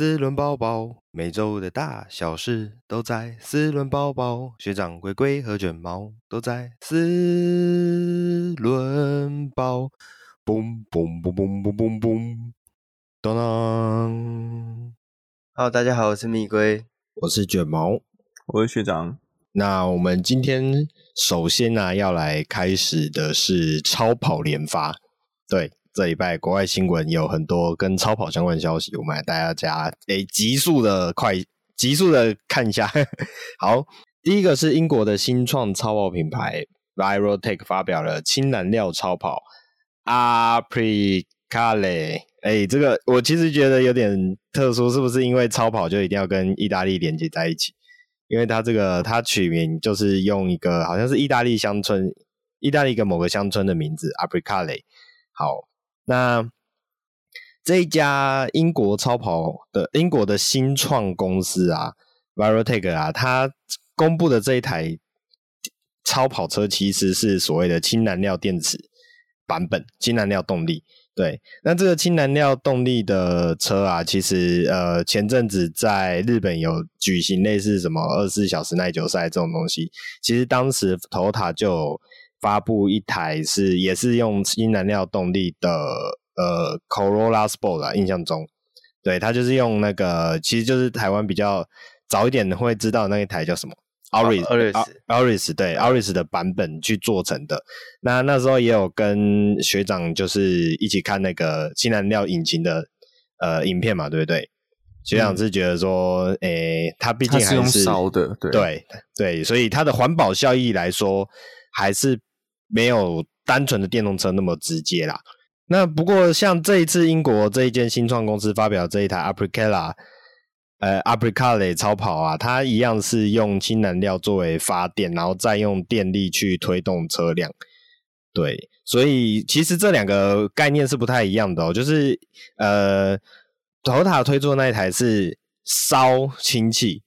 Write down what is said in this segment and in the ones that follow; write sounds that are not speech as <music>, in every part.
四轮包包，每周的大小事都在四轮包包。学长龟龟和卷毛都在四轮宝。嘣嘣嘣嘣嘣嘣嘣，当当。Hello，大家好，我是蜜龟，我是卷毛，我是学长。那我们今天首先呢、啊，要来开始的是超跑连发，对。这礼拜国外新闻有很多跟超跑相关的消息，我们来大家诶急速的快急速的看一下。<laughs> 好，第一个是英国的新创超跑品牌 Virotech 发表了氢燃料超跑 Apricale。诶，这个我其实觉得有点特殊，是不是因为超跑就一定要跟意大利连接在一起？因为它这个它取名就是用一个好像是意大利乡村，意大利一个某个乡村的名字 Apricale。好。那这一家英国超跑的英国的新创公司啊，Virotech 啊，它公布的这一台超跑车其实是所谓的氢燃料电池版本，氢燃料动力。对，那这个氢燃料动力的车啊，其实呃前阵子在日本有举行类似什么二十四小时耐久赛这种东西，其实当时 Toyota 就。发布一台是也是用氢燃料动力的呃 Corolla Sport 啊，印象中，对，它就是用那个，其实就是台湾比较早一点会知道那一台叫什么 Auris，Auris 对 Auris 的版本去做成的。那那时候也有跟学长就是一起看那个氢燃料引擎的呃影片嘛，对不对？学长是觉得说，诶、嗯欸，它毕竟还是，用烧的，对对对，所以它的环保效益来说还是。没有单纯的电动车那么直接啦。那不过像这一次英国这一间新创公司发表这一台 Apricale 呃 Apricale 超跑啊，它一样是用氢燃料作为发电，然后再用电力去推动车辆。对，所以其实这两个概念是不太一样的哦。就是呃，Toyota 推出的那一台是烧氢气。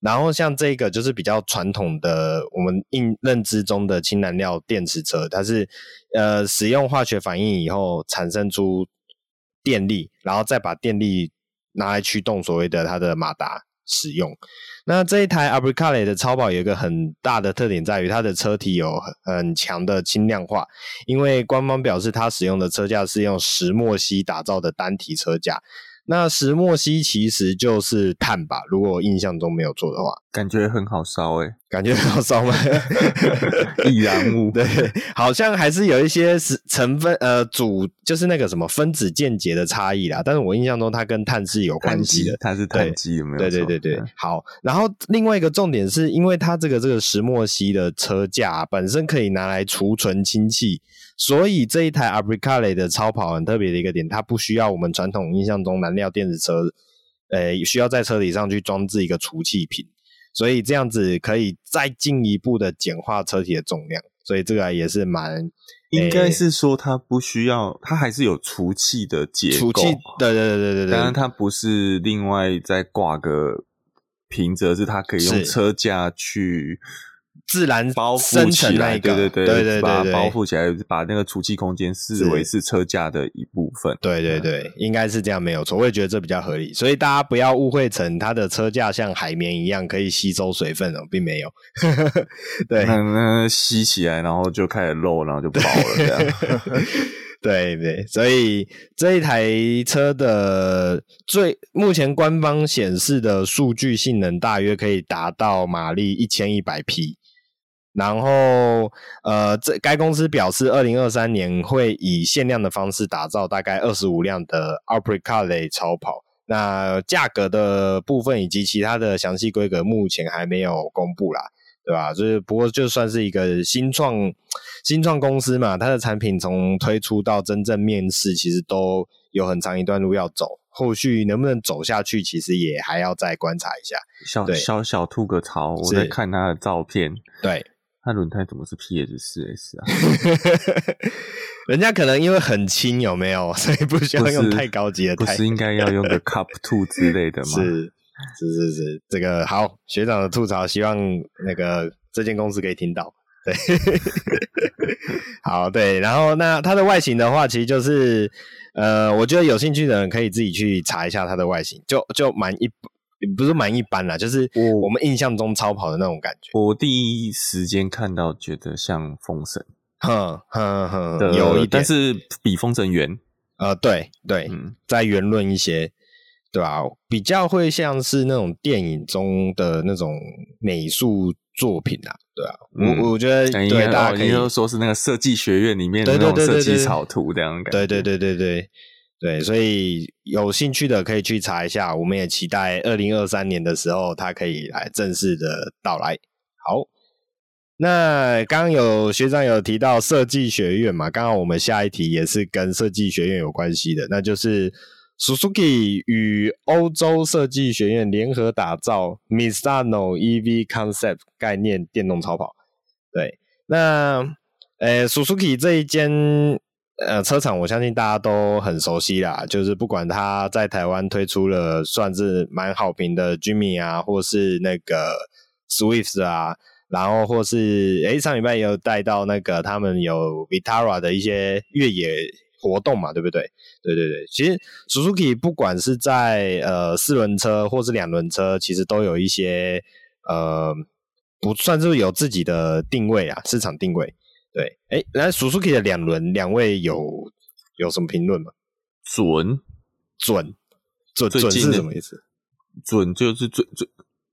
然后像这个就是比较传统的我们认认知中的氢燃料电池车，它是呃使用化学反应以后产生出电力，然后再把电力拿来驱动所谓的它的马达使用。那这一台 a b r i c a l e 的超跑有一个很大的特点在于它的车体有很强的轻量化，因为官方表示它使用的车架是用石墨烯打造的单体车架。那石墨烯其实就是碳吧，如果印象中没有错的话，感觉很好烧诶、感觉很好烧吗？<laughs> 易燃物，<laughs> 对，好像还是有一些是成分呃主就是那个什么分子键结的差异啦，但是我印象中它跟碳是有关系的，它是碳基有没有？对对对对对，好，然后另外一个重点是因为它这个这个石墨烯的车架本身可以拿来储存氢气。所以这一台 Apricale 的超跑很特别的一个点，它不需要我们传统印象中燃料电子车，呃，需要在车体上去装置一个储气瓶，所以这样子可以再进一步的简化车体的重量，所以这个也是蛮，应该是说它不需要，它还是有除气的结构，除气，对对对对对对，当然它不是另外再挂个平折，是它可以用车架去。自然包覆起来，对对对，对对对，把它包覆起来，把那个储气空间视为是车架的一部分。对对对，应该是这样，没有错。我也觉得这比较合理，所以大家不要误会成它的车架像海绵一样可以吸收水分哦，并没有。<laughs> 对，那那吸起来，然后就开始漏，然后就爆了这样。<laughs> 对对，所以这一台车的最目前官方显示的数据性能大约可以达到马力一千一百匹。然后，呃，这该公司表示，二零二三年会以限量的方式打造大概二十五辆的 Apricale 超跑。那价格的部分以及其他的详细规格，目前还没有公布啦，对吧？就是不过就算是一个新创新创公司嘛，它的产品从推出到真正面世，其实都有很长一段路要走。后续能不能走下去，其实也还要再观察一下。小小小吐个槽，我在看他的照片，对。那轮胎怎么是 PS 四 S 啊？<laughs> 人家可能因为很轻，有没有？所以不需要用太高级的胎。不是应该要用个 Cup Two 之类的吗？<laughs> 是是是是，这个好学长的吐槽，希望那个这间公司可以听到。对，<laughs> 好，对，然后那它的外形的话，其实就是呃，我觉得有兴趣的人可以自己去查一下它的外形，就就蛮一，不是蛮一般啦，就是我们印象中超跑的那种感觉。我第一时间看到，觉得像风神，哼哼哼，有一点，但是比风神圆，呃，对对，嗯，再圆润一些。对吧？比较会像是那种电影中的那种美术作品啊，对啊，嗯、我我觉得对大家可以说是那个设计学院里面的那种设计草图这样感觉。对对对对对对，所以有兴趣的可以去查一下。我们也期待二零二三年的时候，它可以来正式的到来。好，那刚刚有学长有提到设计学院嘛？刚刚我们下一题也是跟设计学院有关系的，那就是。Suzuki 与欧洲设计学院联合打造 Misano EV Concept 概念电动超跑。对，那呃，Suzuki 这一间呃车厂，我相信大家都很熟悉啦。就是不管他在台湾推出了算是蛮好评的 Jimmy 啊，或是那个 Swift 啊，然后或是诶上礼拜也有带到那个他们有 Vitara 的一些越野活动嘛，对不对？对对对，其实 Suzuki 不管是在呃四轮车或是两轮车，其实都有一些呃不算是有自己的定位啊，市场定位。对，哎，那 Suzuki 的两轮，两位有有什么评论吗？准准准准是什么意思？准就是最最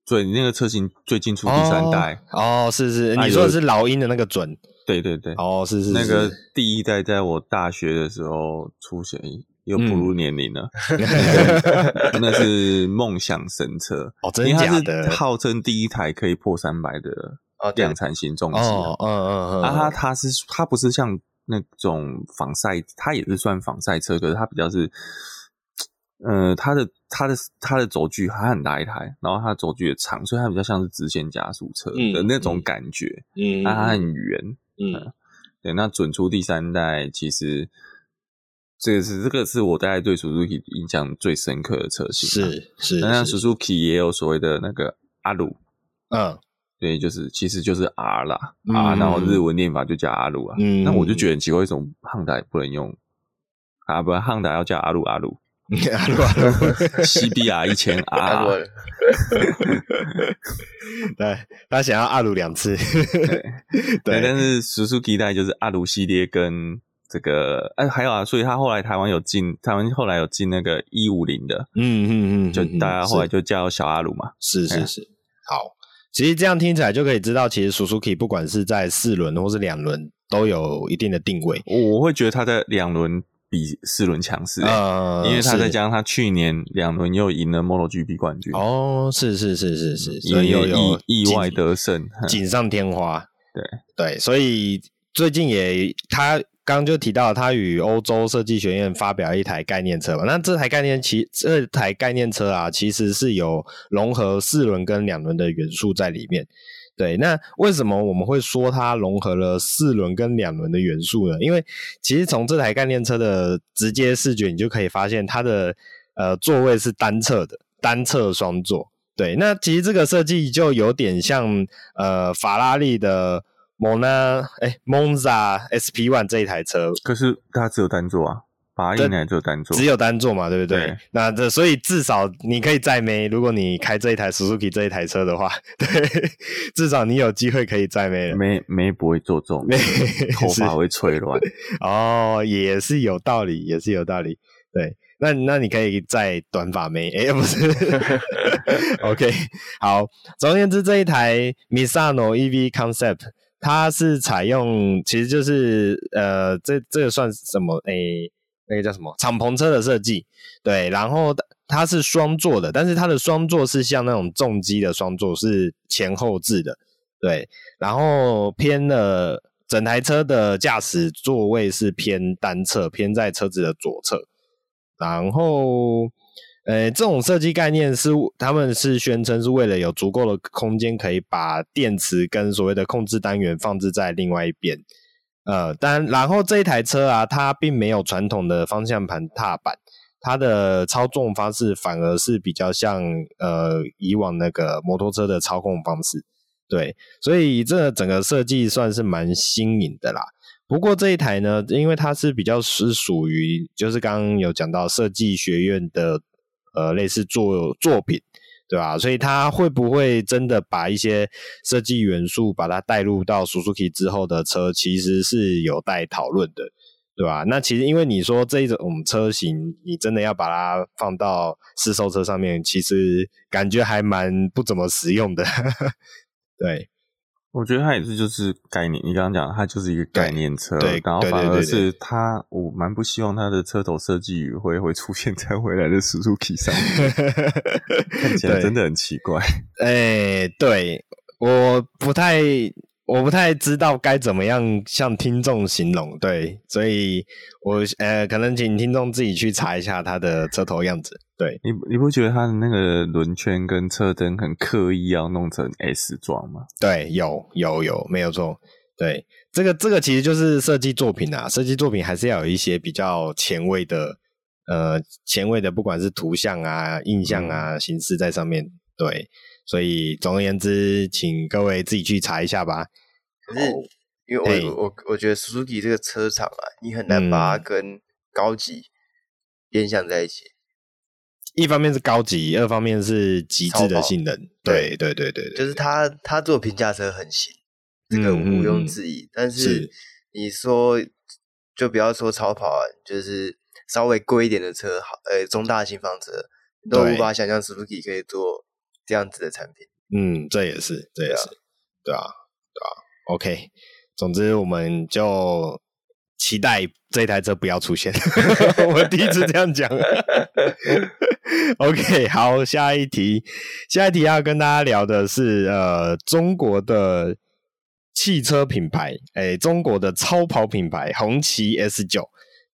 准那个车型最近出第三代哦，哦，是是，你说的是老鹰的那个准。对对对，哦，是是是，那个第一代在我大学的时候出现，又步入年龄了，<laughs> 嗯、那是梦想神车哦，真的假的？号称第一台可以破三百的量产型重机，哦，嗯嗯嗯，啊，它它是它不是像那种仿赛，它也是算仿赛车，可是它比较是，呃，它的它的它的轴距还很大一台，然后它的轴距也长，所以它比较像是直线加速车的那种感觉，嗯，它很圆。嗯，对，那准出第三代，其实这个是这个是我大概对 Suzuki 印象最深刻的车型。是是，那 Suzuki 也有所谓的那个阿鲁，嗯，对，就是其实就是 R 啦、嗯、，R，然后日文念法就叫阿鲁啊。嗯，那我就觉得很奇怪，为什么汉达不能用啊？不然汉达要叫阿鲁阿鲁。阿鲁阿鲁，CBR 一千 R，<laughs> 对，他想要阿鲁两次，对，对，但是 Suzuki 代就是阿鲁系列跟这个，哎，还有啊，所以他后来台湾有进，台湾后来有进那个一五零的，嗯嗯嗯，就大家后来就叫小阿鲁嘛，是是是，好，其实这样听起来就可以知道，其实 Suzuki 不管是在四轮或是两轮都有一定的定位，我会觉得他的两轮。比四轮强势，呃，因为他再加上他去年两轮又赢了 MotoGP 冠军，哦，是是是是是，所以有有意外得胜，锦上添花，对。对，所以最近也他刚就提到他与欧洲设计学院发表一台概念车嘛，那这台概念其这台概念车啊，其实是有融合四轮跟两轮的元素在里面。对，那为什么我们会说它融合了四轮跟两轮的元素呢？因为其实从这台概念车的直接视觉，你就可以发现它的呃座位是单侧的，单侧双座。对，那其实这个设计就有点像呃法拉利的 Mona 哎 Monza SP One 这一台车，可是它只有单座啊。八一年就单座，只有单座嘛，对不对？对，那这所以至少你可以载妹，如果你开这一台 Suzuki 这一台车的话，<laughs> 对，至少你有机会可以载妹了。妹妹不会做重，妹 <laughs> 头发会吹乱。<laughs> 哦，也是有道理，也是有道理。对，那那你可以载短发妹，哎、欸，不是？OK，好。总而言之，这一台 Misano EV Concept，它是采用，其实就是呃，这这个算什么？诶、那个叫什么敞篷车的设计，对，然后它是双座的，但是它的双座是像那种重机的双座，是前后置的，对，然后偏了整台车的驾驶座位是偏单侧，偏在车子的左侧，然后，呃，这种设计概念是他们是宣称是为了有足够的空间，可以把电池跟所谓的控制单元放置在另外一边。呃，但然后这一台车啊，它并没有传统的方向盘踏板，它的操纵方式反而是比较像呃以往那个摩托车的操控方式。对，所以这整个设计算是蛮新颖的啦。不过这一台呢，因为它是比较是属于，就是刚刚有讲到设计学院的呃类似作作品，对吧？所以它会不会真的把一些设计元素把它带入到 Suzuki 之后的车，其实是有待讨论的。对吧？那其实因为你说这一种车型，你真的要把它放到试售车上面，其实感觉还蛮不怎么实用的。<laughs> 对，我觉得它也是就是概念。你刚刚讲它就是一个概念车，对，然后反而是它，我蛮不希望它的车头设计语汇会出现在未来的 Suzuki 上面，<laughs> 看起来真的很奇怪。哎，对，我不太。我不太知道该怎么样向听众形容，对，所以我呃，可能请听众自己去查一下它的车头样子。对，你你不觉得它的那个轮圈跟车灯很刻意要弄成 S 状吗？对，有有有，没有错。对，这个这个其实就是设计作品啊，设计作品还是要有一些比较前卫的，呃，前卫的，不管是图像啊、印象啊、形式在上面，对。所以，总而言之，请各位自己去查一下吧。可是，因为我我我觉得 Suzuki 这个车厂啊，你很难把它跟高级联想在一起。一方面是高级，二方面是极致的性能。对对对对对，就是他他做平价车很行，这个毋庸置疑。但是你说，就不要说超跑啊，就是稍微贵一点的车，好，呃，中大型房车都无法想象 Suzuki 可以做。这样子的产品，嗯，这也是，这也是，对啊，对啊，，OK。总之，我们就期待这台车不要出现。<laughs> 我第一次这样讲。<laughs> OK，好，下一题，下一题要跟大家聊的是，呃，中国的汽车品牌，哎，中国的超跑品牌红旗 S 九，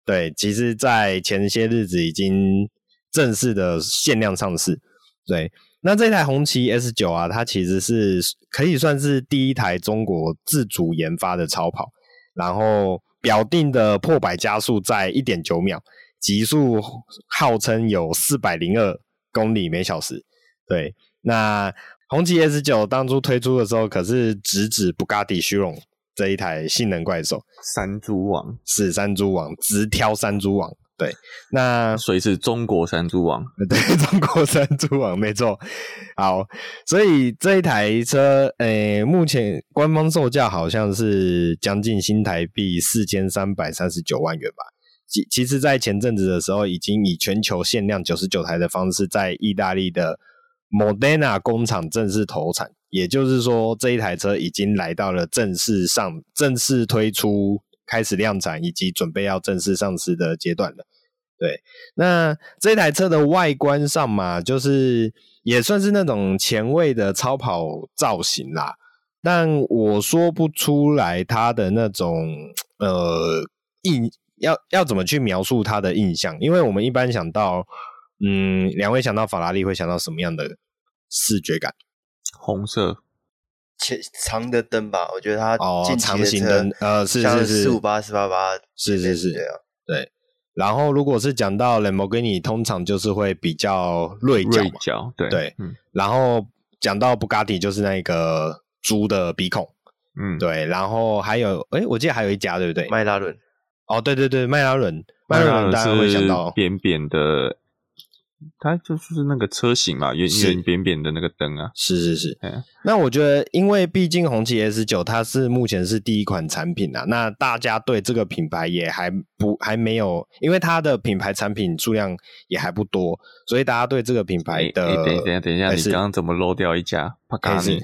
对，其实，在前些日子已经正式的限量上市，对。那这台红旗 S 九啊，它其实是可以算是第一台中国自主研发的超跑，然后表定的破百加速在一点九秒，极速号称有四百零二公里每小时。对，那红旗 S 九当初推出的时候，可是直指布加迪虚荣这一台性能怪兽，山猪王是山猪王，直挑山猪王。对，那所以是中国山猪王，<laughs> 对，中国山猪王没错。好，所以这一台车，诶、欸，目前官方售价好像是将近新台币四千三百三十九万元吧。其其实，在前阵子的时候，已经以全球限量九十九台的方式，在意大利的 Modena 工厂正式投产。也就是说，这一台车已经来到了正式上、正式推出、开始量产以及准备要正式上市的阶段了。对，那这台车的外观上嘛，就是也算是那种前卫的超跑造型啦。但我说不出来它的那种呃印，要要怎么去描述它的印象？因为我们一般想到，嗯，两位想到法拉利会想到什么样的视觉感？红色，前长的灯吧？我觉得它哦，长型灯，呃，是是是，四五八四八八，是是是，对。然后，如果是讲到兰博基尼，通常就是会比较锐角，锐角，对对。嗯、然后讲到布加迪，就是那个猪的鼻孔，嗯，对。然后还有，哎，我记得还有一家，对不对？迈拉伦。哦，对对对，迈拉伦，迈拉伦大家会想到扁扁的。它就是那个车型嘛，圆圆扁扁的那个灯啊，是是是。嗯、那我觉得，因为毕竟红旗 S 九它是目前是第一款产品啊，那大家对这个品牌也还不还没有，因为它的品牌产品数量也还不多，所以大家对这个品牌的……欸欸、等一下，等一下，你刚刚怎么漏掉一家帕卡尼？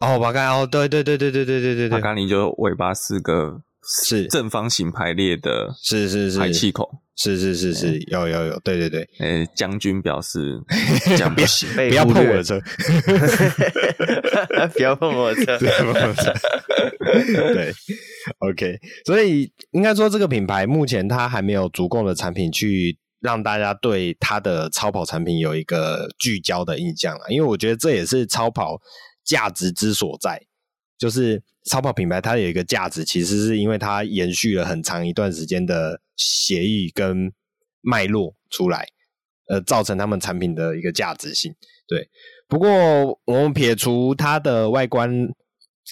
哦，帕卡哦，对对对对对对对对对，帕卡尼就尾巴四个。是。正方形排列的，是是是。排气孔，是是是是，有有有，对对对，诶，<laughs> 将军表示 <laughs> 讲不行，<laughs> 不要碰我的车，不要碰我的车，不要碰我的车，对，OK，所以应该说这个品牌目前它还没有足够的产品去让大家对它的超跑产品有一个聚焦的印象啊，因为我觉得这也是超跑价值之所在。就是超跑品牌，它有一个价值，其实是因为它延续了很长一段时间的协议跟脉络出来，呃造成他们产品的一个价值性。对，不过我们撇除它的外观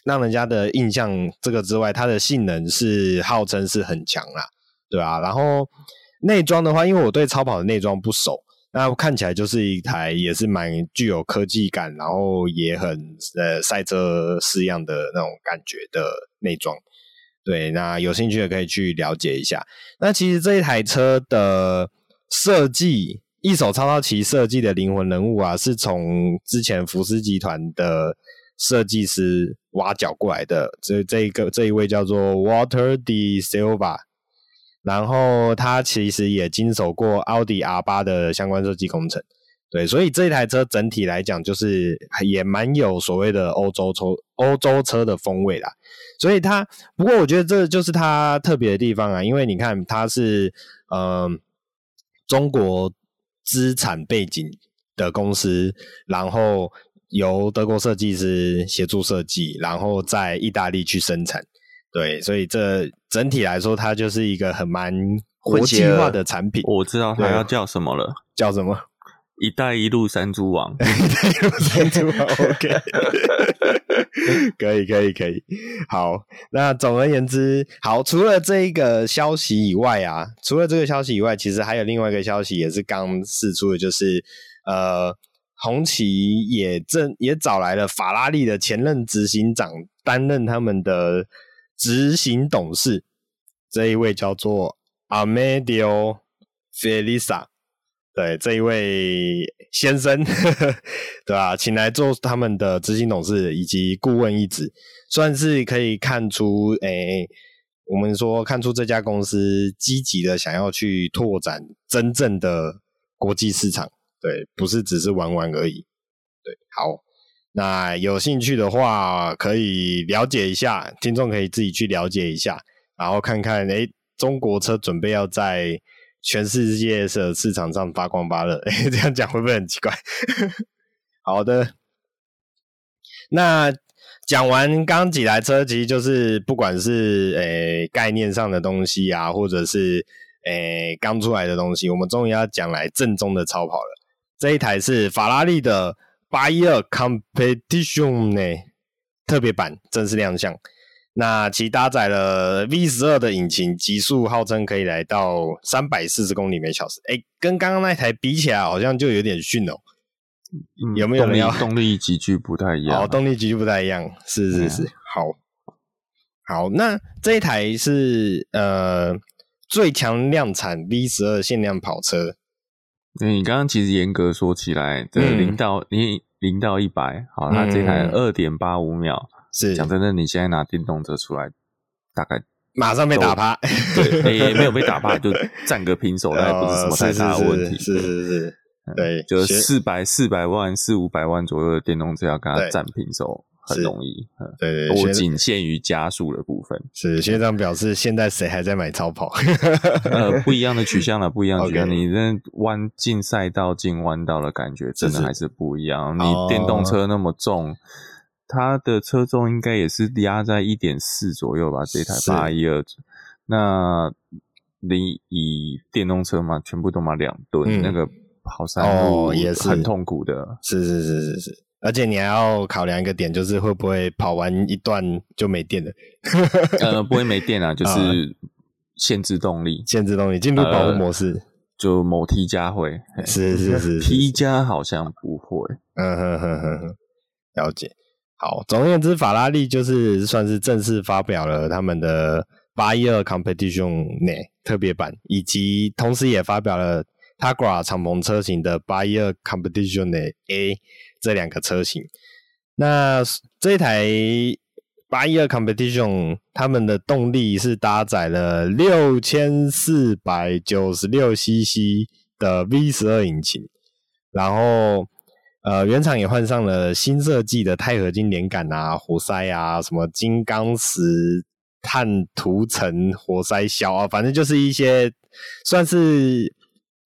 让人家的印象这个之外，它的性能是号称是很强啦，对啊，然后内装的话，因为我对超跑的内装不熟。那看起来就是一台也是蛮具有科技感，然后也很呃赛车式样的那种感觉的内装。对，那有兴趣的可以去了解一下。那其实这一台车的设计，一手操刀骑设计的灵魂人物啊，是从之前福斯集团的设计师挖角过来的。这这一个这一位叫做 Walter De Silva。然后他其实也经手过奥迪 R 八的相关设计工程，对，所以这一台车整体来讲，就是也蛮有所谓的欧洲车、欧洲车的风味啦。所以它，不过我觉得这就是它特别的地方啊，因为你看它是嗯、中国资产背景的公司，然后由德国设计师协助设计，然后在意大利去生产。对，所以这整体来说，它就是一个很蛮国际化的产品。我知道它要叫什么了，叫什么？一带一路山猪王。一带一路山猪王，OK，<laughs> 可以，可以，可以。好，那总而言之，好，除了这一个消息以外啊，除了这个消息以外，其实还有另外一个消息也是刚释出的，就是呃，红旗也正也找来了法拉利的前任执行长担任他们的。执行董事这一位叫做 Amedeo Felisa，对，这一位先生，呵 <laughs> 呵对吧？请来做他们的执行董事以及顾问一职，算是可以看出，诶、我们说看出这家公司积极的想要去拓展真正的国际市场，对，不是只是玩玩而已，对，好。那有兴趣的话，可以了解一下，听众可以自己去了解一下，然后看看，诶，中国车准备要在全世界的市场上发光发热，诶，<laughs> 这样讲会不会很奇怪？<laughs> 好的，那讲完刚刚几台车，其实就是不管是诶概念上的东西啊，或者是诶刚出来的东西，我们终于要讲来正宗的超跑了。这一台是法拉利的。八一二 Competition 呢，特别版正式亮相。那其搭载了 V 十二的引擎，极速号称可以来到三百四十公里每小时。诶，跟刚刚那台比起来，好像就有点逊哦。嗯、有没有人要动力集聚不太一样？哦，动力集聚不太一样。是是是，嗯、好。好，那这一台是呃最强量产 V 十二限量跑车。对，你刚刚其实严格说起来，这零到你零到一百，好，那这台二点八五秒，是讲真的，你现在拿电动车出来，大概马上被打趴，<laughs> 对，也没有被打趴，就占个平手，那也不是什么 <laughs> 太大的问题，是是是，对，就四百四百万四五百万左右的电动车要跟它占平手。很容易，对对，对，我仅限于加速的部分。是学长表示，现在谁还在买超跑？呃，不一样的取向了，不一样的取向。<laughs> 你那弯进赛道、进弯道的感觉，真的还是不一样。你电动车那么重，它的车重应该也是压在一点四左右吧？这台八一二，那你以电动车嘛，全部都嘛两吨，嗯、那个跑山路也是很痛苦的。是是是是是。而且你还要考量一个点，就是会不会跑完一段就没电了？<laughs> 呃，不会没电啊，就是限制动力，限制动力进入保护模式，呃、就某 T 加会，是是是，是，<laughs> T 加好像不会。嗯哼哼哼哼，了解。好，总而言之，法拉利就是算是正式发表了他们的八一二 Competition 内特别版，以及同时也发表了 Tagra 敞篷车型的八一二 Competition A。这两个车型，那这一台八一二 Competition，他们的动力是搭载了六千四百九十六 CC 的 V 十二引擎，然后呃原厂也换上了新设计的钛合金连杆啊、活塞啊、什么金刚石碳涂层活塞销啊，反正就是一些算是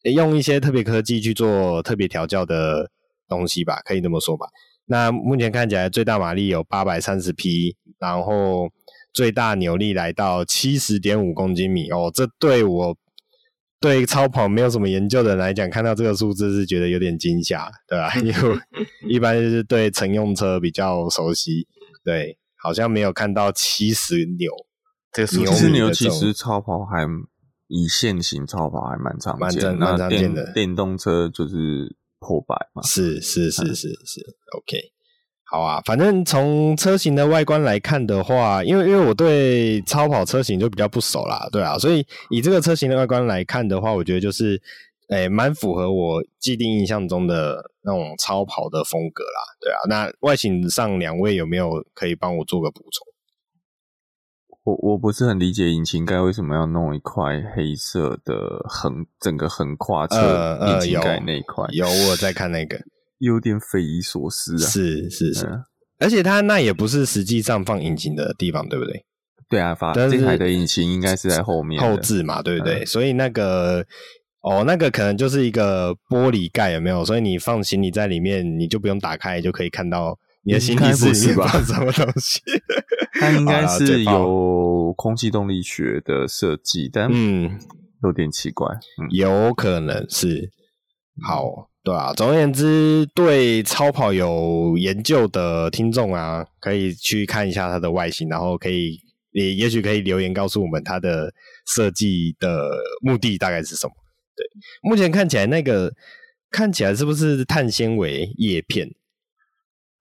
用一些特别科技去做特别调教的。东西吧，可以这么说吧。那目前看起来最大马力有八百三十匹，然后最大扭力来到七十点五公斤米哦。这对我对超跑没有什么研究的人来讲，看到这个数字是觉得有点惊吓，对吧？<laughs> 因为 <laughs> 一般就是对乘用车比较熟悉，对，好像没有看到七十牛这个数字。七十牛其实超跑还以现行超跑还蛮常见，蛮常见的。电动车就是破百嘛，是是是是是，是，OK。好啊，反正从车型的外观来看的话，因为因为我对超跑车型就比较不熟啦，对啊，所以以这个车型的外观来看的话，我觉得就是诶蛮符合我既定印象中的那种超跑的风格啦，对啊。那外形上两位有没有可以帮我做个补充？我我不是很理解引擎盖为什么要弄一块黑色的横整个横跨车引擎盖那一块，呃呃，有，有我在看那个。有点匪夷所思啊！是是是，嗯、而且它那也不是实际上放引擎的地方，对不对？对啊，发这台的引擎应该是在后面后置嘛，对不对？嗯、所以那个哦，那个可能就是一个玻璃盖，有没有？所以你放行李在里面，你就不用打开，就可以看到你的心理是里面放什么东西。<laughs> 它应该是有空气动力学的设计，但嗯，有点奇怪，嗯、有可能是好。对啊，总而言之，对超跑有研究的听众啊，可以去看一下它的外形，然后可以也也许可以留言告诉我们它的设计的目的大概是什么。对，目前看起来那个看起来是不是碳纤维叶片？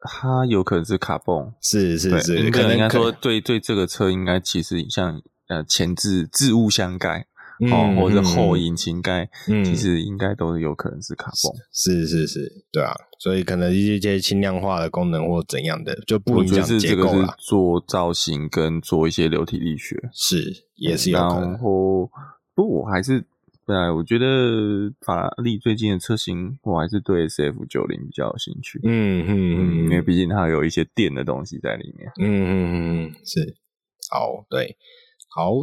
它有可能是卡蹦，是是是，是可能应该说对对这个车应该其实像呃前置置物箱盖。哦，或者后引擎盖，嗯，其实应该都是有可能是卡蹦，是是是，对啊，所以可能一些轻量化的功能或怎样的，就不影响结构了。做造型跟做一些流体力学，是也是有可能。然后，不过我还是对啊，我觉得法拉利最近的车型，我还是对 SF 九零比较有兴趣。嗯嗯嗯，因为毕竟它有一些电的东西在里面。嗯嗯嗯，是，好，对，好。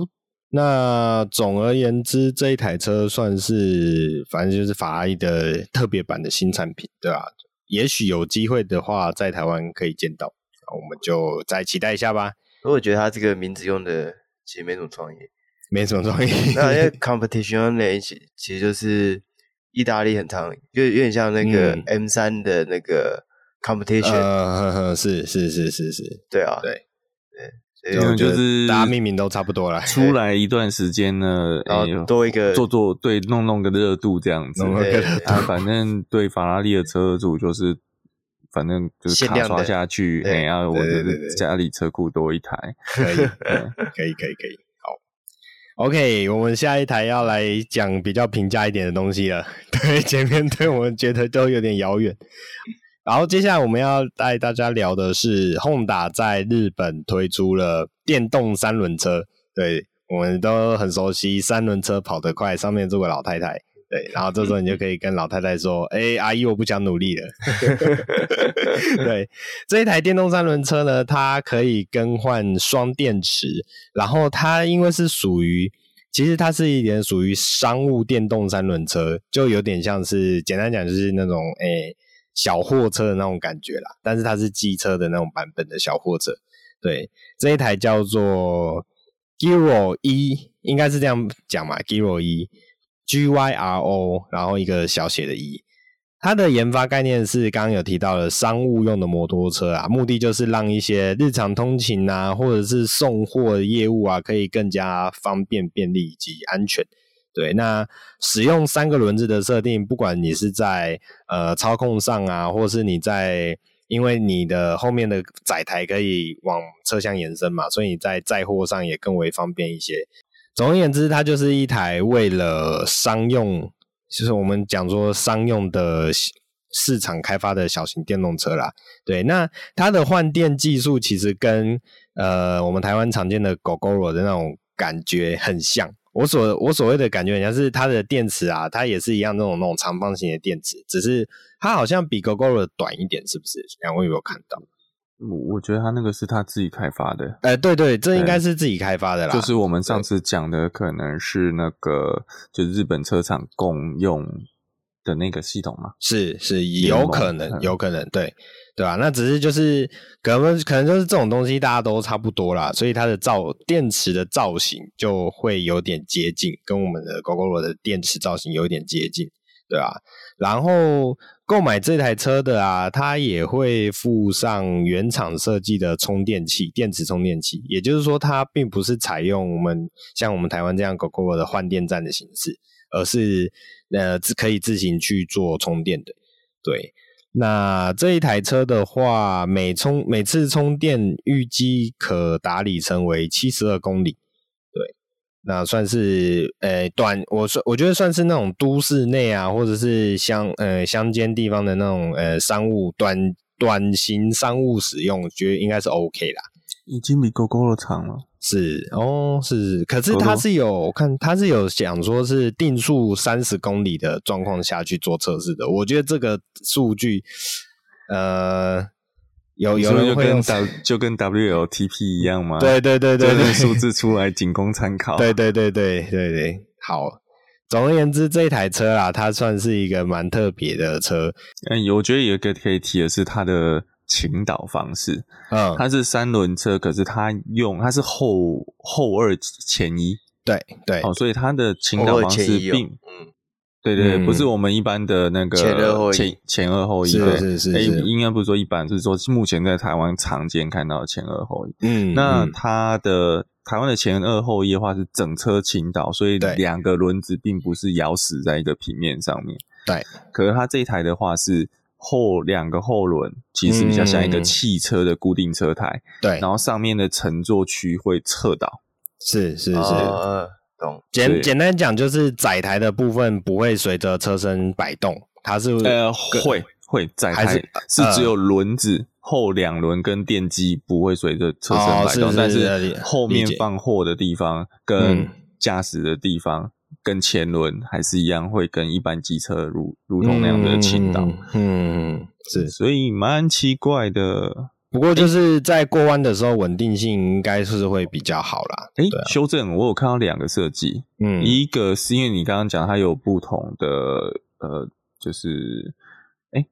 那总而言之，这一台车算是反正就是法拉利的特别版的新产品，对吧？也许有机会的话，在台湾可以见到，我们就再期待一下吧。我觉得它这个名字用的其实没什么创意，没什么创意。<laughs> 那因为 <laughs> competition 那其实就是意大利很长，就有点像那个 M 三的那个 competition，嗯呃、呵呵是是是是是，对啊，对。对。就就是大家命名都差不多了，出来一段时间呢，<laughs> 然后多一个做做对弄弄个热度这样子，弄个热度。啊，反正对法拉利的车主就是，反正就是卡刷下去，哎呀，我的家里车库多一台，可以，可以，可以，可以。，OK，我们下一台要来讲比较平价一点的东西了。<laughs> 对，前面对我们觉得都有点遥远。然后接下来我们要带大家聊的是，Honda 在日本推出了电动三轮车。对，我们都很熟悉，三轮车跑得快，上面坐个老太太。对，然后这时候你就可以跟老太太说：“ <laughs> 哎、欸，阿姨，我不想努力了。<laughs> ”对，这一台电动三轮车呢，它可以更换双电池，然后它因为是属于，其实它是一点属于商务电动三轮车，就有点像是简单讲就是那种哎。欸小货车的那种感觉啦，但是它是机车的那种版本的小货车。对，这一台叫做 Gyro E，应该是这样讲嘛，Gyro Gyro，然后一个小写的 E。它的研发概念是刚刚有提到的商务用的摩托车啊，目的就是让一些日常通勤啊，或者是送货业务啊，可以更加方便、便利以及安全。对，那使用三个轮子的设定，不管你是在呃操控上啊，或是你在，因为你的后面的载台可以往车厢延伸嘛，所以你在载货上也更为方便一些。总而言之，它就是一台为了商用，就是我们讲说商用的市场开发的小型电动车啦。对，那它的换电技术其实跟呃我们台湾常见的 Gogoro 的那种感觉很像。我所我所谓的感觉，好像是它的电池啊，它也是一样那种那种长方形的电池，只是它好像比 Gogoro 短一点，是不是？两位有没有看到？我我觉得他那个是他自己开发的。哎、欸，对对，这应该是自己开发的啦。就是我们上次讲的，可能是那个，就是日本车厂共用的那个系统嘛？是是有可能，有可能，对对吧、啊？那只是就是可能可能就是这种东西大家都差不多啦，所以它的造电池的造型就会有点接近，跟我们的 Gogoro 的电池造型有点接近，对吧、啊？然后购买这台车的啊，它也会附上原厂设计的充电器，电池充电器，也就是说，它并不是采用我们像我们台湾这样 Gogoro 的换电站的形式，而是呃可以自行去做充电的。对，那这一台车的话，每充每次充电预计可达里程为七十二公里。那算是呃短，我算我觉得算是那种都市内啊，或者是乡呃乡间地方的那种呃商务短短型商务使用，我觉得应该是 OK 啦。已经比 Gogoro 长了。是哦，是，可是它是有我看它是有讲说是定速三十公里的状况下去做测试的，我觉得这个数据呃。有有人会用 <laughs> 就跟 W 就跟 WLTP 一样吗？对对对对，对，数字出来仅供参考。对对对对对对，好。总而言之，这一台车啊，它算是一个蛮特别的车。嗯，我觉得有一个可以提的是它的倾倒方式。嗯，它是三轮车，可是它用它是后后二前一。对对，哦，所以它的倾倒方式并嗯。对对，对、嗯，不是我们一般的那个前二后，前，前二后一，对，是是应该不是说一般，是说目前在台湾常见看到的前二后一。嗯，那它的台湾的前二后一的话是整车倾倒，所以两个轮子并不是咬死在一个平面上面。对，可是它这一台的话是后两个后轮，其实比较像一个汽车的固定车台。对、嗯，然后上面的乘坐区会侧倒。是是是。呃简简单讲，就是载台的部分不会随着车身摆动，它是呃会会载台是，是只有轮子、呃、后两轮跟电机不会随着车身摆动，哦，但是后面放货的地方跟驾驶的地方跟前轮还是一样，会跟一般机车如如同那样的倾倒，嗯，嗯，是，所以蛮奇怪的。不过就是在过弯的时候，稳定性应该是会比较好啦。诶、欸啊，修正，我有看到两个设计，嗯，一个是因为你刚刚讲它有不同的呃，就是哎，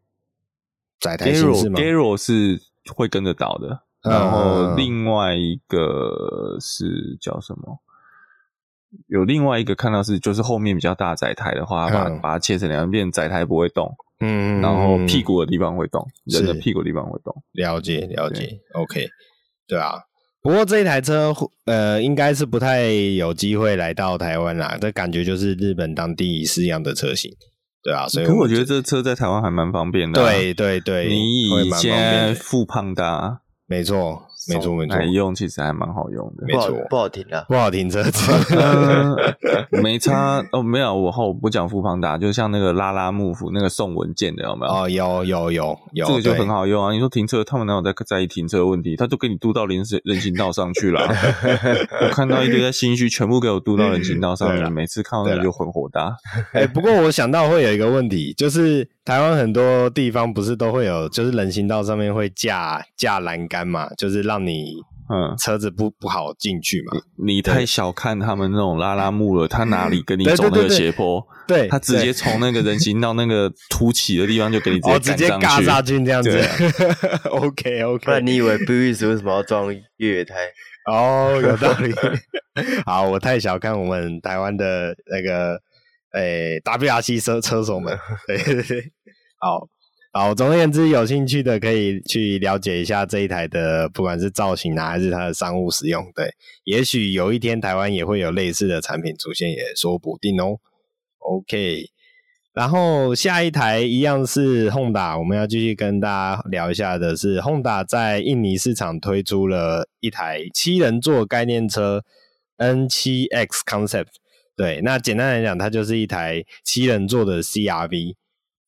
载台形式吗？Garo 是会跟着倒的，然后另外一个是叫什么？有另外一个看到是就是后面比较大载台的话，把把它切成两边，载台不会动。嗯，然后屁股的地方会动，人的屁股的地方会动。了解，了解。OK，对啊。不过这一台车，呃，应该是不太有机会来到台湾啦。这感觉就是日本当地饲养的车型，对啊。所以我，可我觉得这车在台湾还蛮方便的啊。对对对，你以前富胖达，没错。没错，没错，用其实还蛮好用的，没错，不好停啊，不好停车子，没差哦，没有，我后不讲富胖达，就像那个拉拉幕府那个送文件的有没有？哦，有有有有，这个就很好用啊。你说停车，他们哪有在在意停车问题？他都给你嘟到人人行道上去了。<laughs> 我看到一堆在新区，全部给我嘟到人行道上面，每次看到那个就很火大。<laughs> 哎、欸，不过我想到会有一个问题，就是台湾很多地方不是都会有，就是人行道上面会架架栏杆嘛，就是让。你嗯，车子不不好进去嘛？你太小看他们那种拉拉木了，他哪里跟你走那个斜坡？对，他直接从那个人行道那个凸起的地方就给你直接、<laughs> 哦、直接嘎上去这样子。啊、<laughs> OK OK，不然你以为 Buick 为什么要装越野胎？哦，有道理。<laughs> 好，我太小看我们台湾的那个诶、欸、WRC 车车手们。对对对，好。好，总而言之，有兴趣的可以去了解一下这一台的，不管是造型啊，还是它的商务使用。对，也许有一天台湾也会有类似的产品出现，也说不定哦。OK，然后下一台一样是 Honda，我们要继续跟大家聊一下的是 Honda 在印尼市场推出了一台七人座概念车 N7X Concept。对，那简单来讲，它就是一台七人座的 CRV。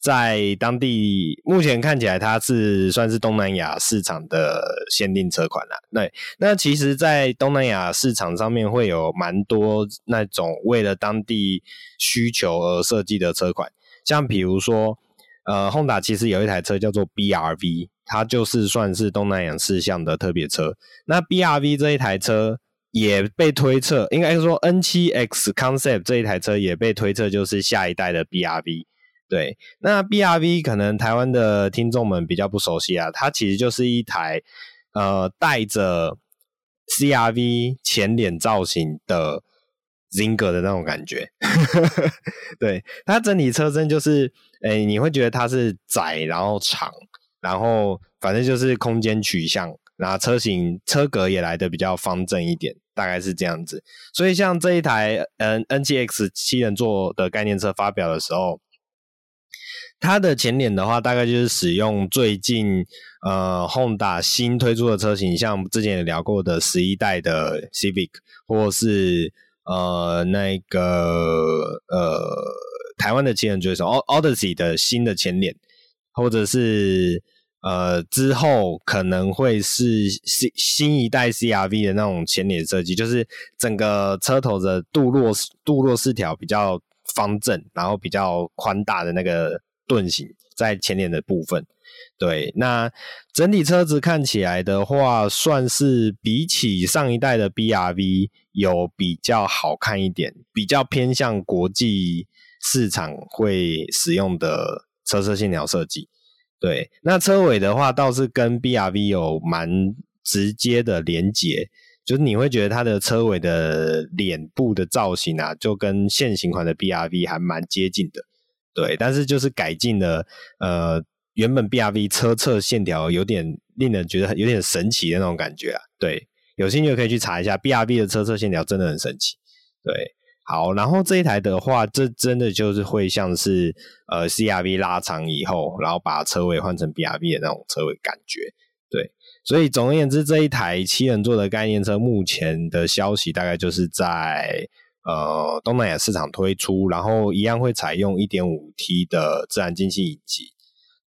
在当地目前看起来，它是算是东南亚市场的限定车款了。对，那其实，在东南亚市场上面会有蛮多那种为了当地需求而设计的车款，像比如说，呃，Honda 其实有一台车叫做 BRV，它就是算是东南亚市场的特别车。那 BRV 这一台车也被推测，应该说 N7X Concept 这一台车也被推测就是下一代的 BRV。对，那 BRV 可能台湾的听众们比较不熟悉啊，它其实就是一台呃带着 CRV 前脸造型的 Zinger 的那种感觉。<laughs> 对，它整体车身就是，哎、欸，你会觉得它是窄然后长，然后反正就是空间取向，然后车型车格也来得比较方正一点，大概是这样子。所以像这一台嗯 NGX 七人座的概念车发表的时候。它的前脸的话，大概就是使用最近呃 Honda 新推出的车型，像之前也聊过的十一代的 Civic，或是呃那个呃台湾的七人追手 Odyssey 的新的前脸，或者是呃之后可能会是新新一代 CRV 的那种前脸设计，就是整个车头的镀铬镀铬饰条比较方正，然后比较宽大的那个。盾形在前脸的部分，对，那整体车子看起来的话，算是比起上一代的 BRV 有比较好看一点，比较偏向国际市场会使用的车车线条设计。对，那车尾的话倒是跟 BRV 有蛮直接的连结，就是你会觉得它的车尾的脸部的造型啊，就跟现行款的 BRV 还蛮接近的。对，但是就是改进了，呃，原本 BRV 车侧线条有点令人觉得有点神奇的那种感觉啊。对，有兴趣可以去查一下 BRV 的车侧线条真的很神奇。对，好，然后这一台的话，这真的就是会像是呃 CRV 拉长以后，然后把车尾换成 BRV 的那种车尾感觉。对，所以总而言之，这一台七人座的概念车目前的消息大概就是在。呃，东南亚市场推出，然后一样会采用一点五 T 的自然进气引擎。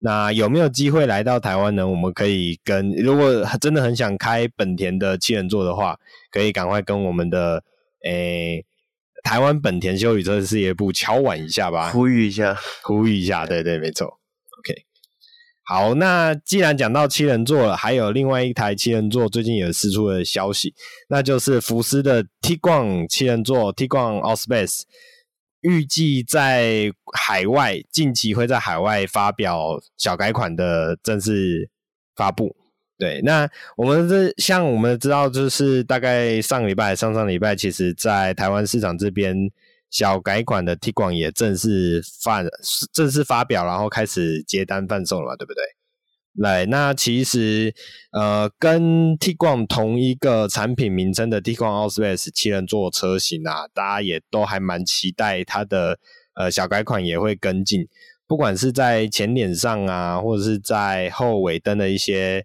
那有没有机会来到台湾呢？我们可以跟，如果真的很想开本田的七人座的话，可以赶快跟我们的诶、欸、台湾本田修理车事业部敲碗一下吧，呼吁一下，呼吁一下，对对，没错。好，那既然讲到七人座了，还有另外一台七人座最近也释出了消息，那就是福斯的 Tiguan 七人座 Tiguan Allspace，预计在海外近期会在海外发表小改款的正式发布。对，那我们这像我们知道，就是大概上个礼拜、上上礼拜，其实在台湾市场这边。小改款的 Tiguan 也正式发正式发表，然后开始接单贩售了嘛，对不对？来，那其实呃，跟 Tiguan 同一个产品名称的 Tiguan Allspace 七人座车型啊，大家也都还蛮期待它的呃小改款也会跟进，不管是在前脸上啊，或者是在后尾灯的一些。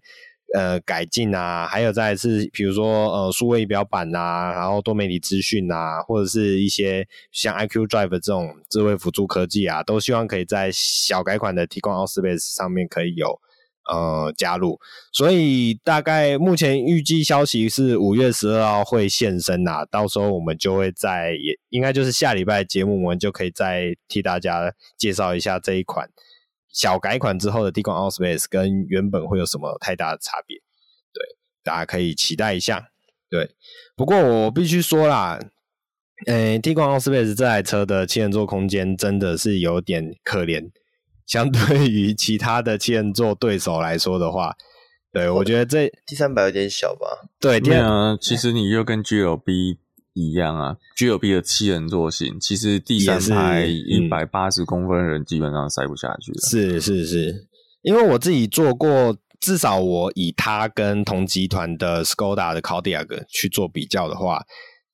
呃，改进啊，还有再是，比如说呃，数位仪表板啊，然后多媒体资讯啊，或者是一些像 iQ Drive 这种智慧辅助科技啊，都希望可以在小改款的 Tiguan Allspace 上面可以有呃加入。所以大概目前预计消息是五月十二号会现身啊，到时候我们就会在也应该就是下礼拜节目，我们就可以再替大家介绍一下这一款。小改款之后的 Tiguan Allspace 跟原本会有什么太大的差别？对，大家可以期待一下。对，不过我必须说啦，诶，Tiguan Allspace 这台车的七人座空间真的是有点可怜，相对于其他的七人座对手来说的话，对，我觉得这 T 三百有点小吧？对，对啊，其实你又跟 GLB。一样啊，GLB 的七人座型，其实第三排一百八十公分人基本上塞不下去了。是是是，因为我自己坐过，至少我以它跟同集团的 Skoda 的 Kodiaq 去做比较的话，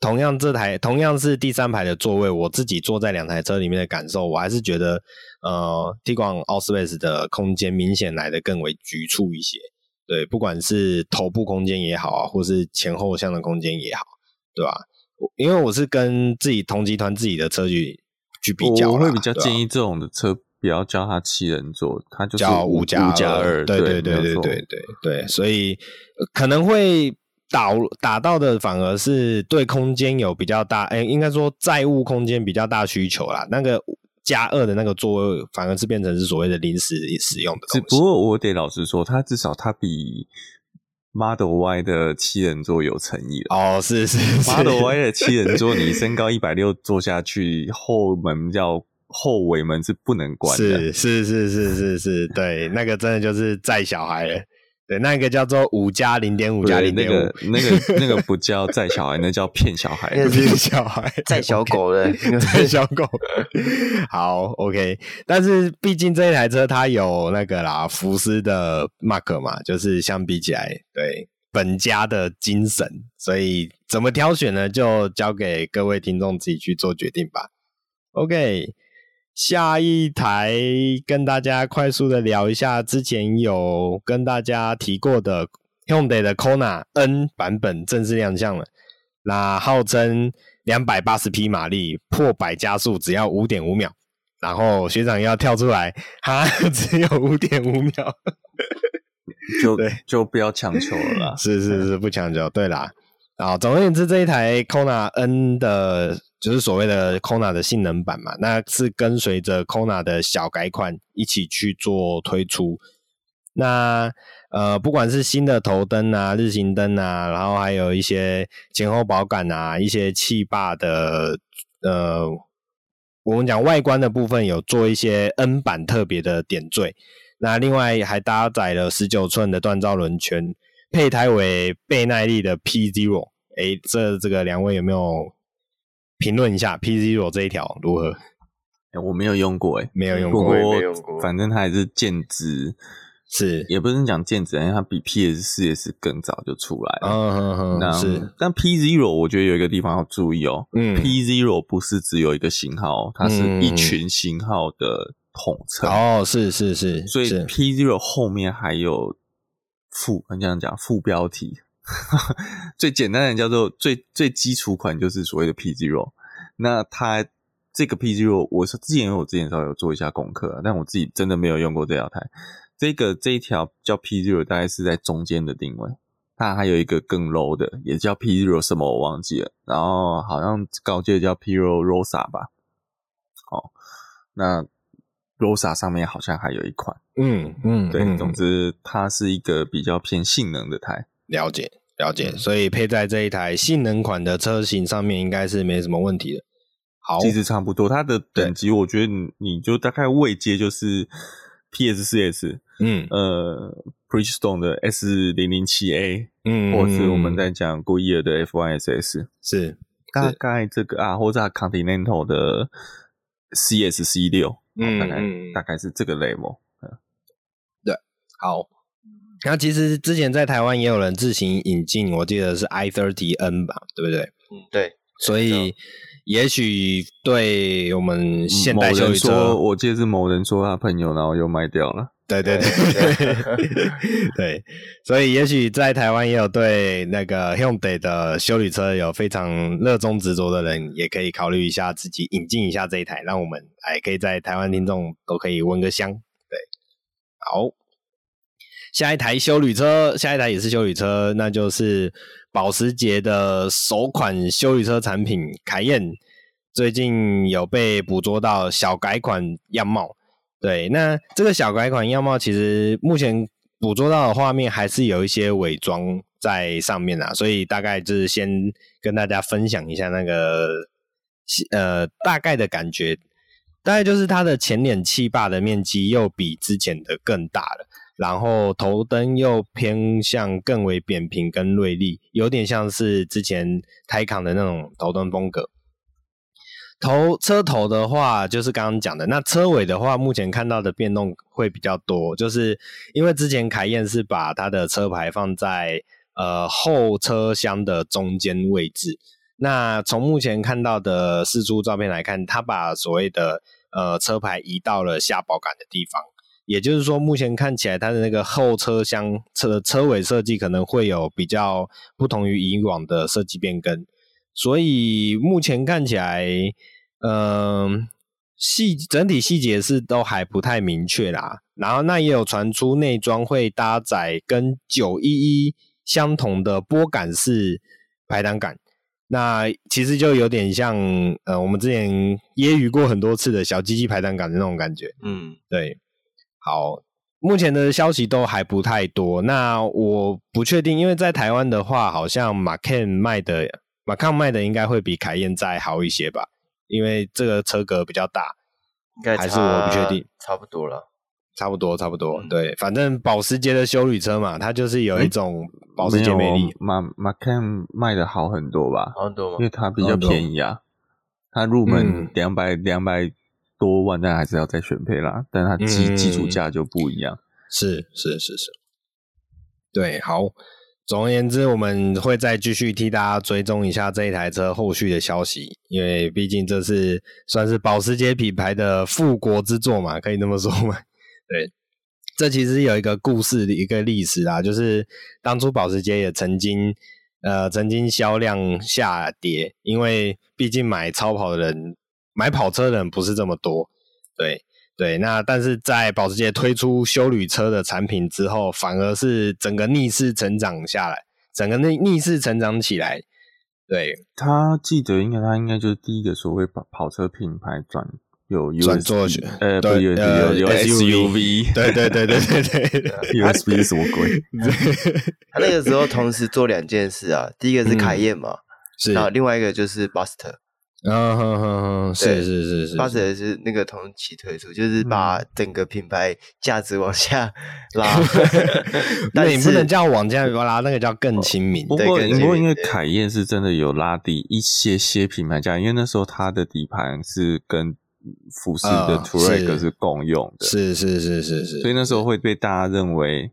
同样这台同样是第三排的座位，我自己坐在两台车里面的感受，我还是觉得呃，Tiguan Allspace 的空间明显来的更为局促一些。对，不管是头部空间也好啊，或是前后向的空间也好，对吧？因为我是跟自己同集团自己的车去去比较我会比较建议这种的车不要叫它七人座它就叫五加二对对对对对对所以可能会倒打到的反而是对空间有比较大应该说载物空间比较大需求啦那个加二的那个座位反而是变成是所谓的临时使用的只不过我得老实说它至少它比 Model Y 的七人座有诚意了哦，是是，是 Model Y 的七人座，你身高一百六坐下去，后门要后尾门是不能关的。是是是是是是，对，那个真的就是载小孩了。对，那个叫做五加零点五加零点五，那个那个不叫载小孩，那叫骗小孩，<laughs> 骗小孩，<laughs> 载小狗的，<laughs> 载小狗。好，OK，但是毕竟这一台车它有那个啦，福斯的 Mark 嘛，就是相比起来，对本家的精神，所以怎么挑选呢？就交给各位听众自己去做决定吧。OK。下一台跟大家快速的聊一下，之前有跟大家提过的 Hyundai 的 Kona N 版本正式亮相了。那号称两百八十匹马力，破百加速只要五点五秒。然后学长要跳出来，哈，只有五点五秒，就对，就不要强求了啦。是是是，不强求。对啦，啊，总而言之，这一台 Kona N 的。就是所谓的 Kona 的性能版嘛，那是跟随着 Kona 的小改款一起去做推出。那呃，不管是新的头灯啊、日行灯啊，然后还有一些前后保杆啊、一些气坝的呃，我们讲外观的部分有做一些 N 版特别的点缀。那另外还搭载了十九寸的锻造轮圈，配胎为倍耐力的 P Zero。诶，这这个两位有没有？评论一下 P Zero 这一条如何？欸、我没有用过、欸，诶没有用过，没用过。反正它还是剑指，是也不是讲剑指，因为它比 P S 四 S 更早就出来了。嗯嗯嗯，那是。但 P Zero 我觉得有一个地方要注意哦、喔，嗯，P Zero 不是只有一个型号，它是一群型号的统称。哦，是是是，所以 P Zero 后面还有副，你这样讲副标题。<laughs> 最简单的叫做最最基础款，就是所谓的 P Zero。那它这个 P Zero，我是之前我之前稍微有做一下功课，但我自己真的没有用过这条台。这个这一条叫 P Zero，大概是在中间的定位。它还有一个更 low 的，也叫 P Zero 什么我忘记了。然后好像高阶叫 P Zero Rosa 吧。哦，那 Rosa 上面好像还有一款。嗯嗯，对，嗯、总之它是一个比较偏性能的胎。了解了解，所以配在这一台性能款的车型上面，应该是没什么问题的。好，其实差不多，它的等级我觉得你你就大概位阶就是 PS 四 S，嗯。呃，Bridgestone 的 S 零零七 A，嗯，或者是我们在讲 Goodyear 的 F Y S S，是。大概这个啊，或者 Continental 的 CSC 六，嗯，大概大概是这个 level，嗯，对，好。那其实之前在台湾也有人自行引进，我记得是 i30N 吧，对不对？嗯，对。所以也许对我们现代修理车，我记得是某人说他朋友，然后又卖掉了。对对对对对，<laughs> 对。所以也许在台湾也有对那个 Hyundai 的修理车有非常热衷执着的人，也可以考虑一下自己引进一下这一台，让我们哎可以在台湾听众都可以闻个香。对，好。下一台修旅车，下一台也是修旅车，那就是保时捷的首款修旅车产品凯宴，最近有被捕捉到小改款样貌。对，那这个小改款样貌，其实目前捕捉到的画面还是有一些伪装在上面啊，所以大概就是先跟大家分享一下那个呃大概的感觉，大概就是它的前脸气坝的面积又比之前的更大了。然后头灯又偏向更为扁平跟锐利，有点像是之前泰康的那种头灯风格。头车头的话，就是刚刚讲的。那车尾的话，目前看到的变动会比较多，就是因为之前凯宴是把它的车牌放在呃后车厢的中间位置。那从目前看到的四出照片来看，它把所谓的呃车牌移到了下保杆的地方。也就是说，目前看起来它的那个后车厢车车尾设计可能会有比较不同于以往的设计变更，所以目前看起来，嗯、呃，细整体细节是都还不太明确啦。然后那也有传出内装会搭载跟九一一相同的拨杆式排挡杆，那其实就有点像呃我们之前揶揄过很多次的小鸡鸡排挡杆的那种感觉。嗯，对。好，目前的消息都还不太多。那我不确定，因为在台湾的话，好像 Macan 卖的 Macan 卖的应该会比凯宴再好一些吧，因为这个车格比较大。应该还是我不确定，差不多了。差不多，差不多，对，反正保时捷的修旅车嘛，它就是有一种保时捷魅力。马马 Macan 卖的好很多吧？好很多吗？因为它比较便宜啊，它入门两百两百多万，但还是要再选配啦。但它基基础价就不一样。是是是是，对，好。总而言之，我们会再继续替大家追踪一下这一台车后续的消息，因为毕竟这是算是保时捷品牌的复国之作嘛，可以这么说吗？<laughs> 对，这其实有一个故事的一个历史啊，就是当初保时捷也曾经呃曾经销量下跌，因为毕竟买超跑的人买跑车的人不是这么多，对对，那但是在保时捷推出修旅车的产品之后，反而是整个逆势成长下来，整个逆逆势成长起来，对，他记得应该他应该就是第一个所谓跑跑车品牌转。有 USB，呃，对，有有 SUV，对对对对对 <laughs> 对，USB 是什么鬼？<laughs> <laughs> 他那个时候同时做两件事啊，第一个是凯宴嘛，是，然后另外一个就是 Buster，嗯哼哼哼，是是是是，Buster 是。那个同期推出，就是把整个品牌价值往下 <laughs> 拉，那你不能叫往下拉，那个叫更亲民。不过不过因为凯宴是真的有拉低一些些品牌价，因为那时候它的底盘是跟福斯的 Touareg 是共用的，是是是是是，所以那时候。会被大家认为，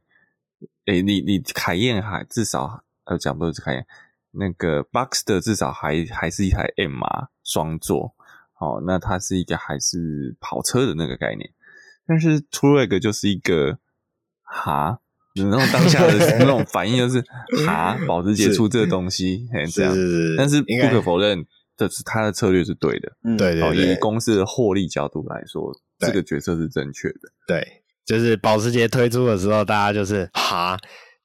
诶，你你凯宴还至少呃讲不是凯宴，那个 Boxster 至少还还是一台 M 啊双座，哦，那它是一个还是跑车的那个概念，但是 Touareg 就是一个哈，那种当下的 <laughs> 那种反应就是哈，保时捷出这个东西，哎这样，但是不可否认。这是他的策略是对的，嗯，对对对，以公司的获利角度来说，这个决策是正确的。对，就是保时捷推出的时候，大家就是哈，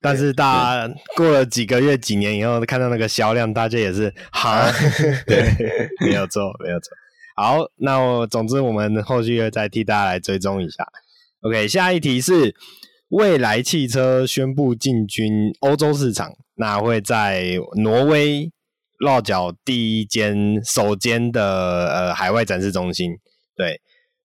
但是大家过了几个月、几年以后，看到那个销量，大家也是哈，<laughs> 对，没有错，没有错。好，那我总之我们后续会再替大家来追踪一下。OK，下一题是蔚来汽车宣布进军欧洲市场，那会在挪威。落脚第一间首间的呃海外展示中心，对，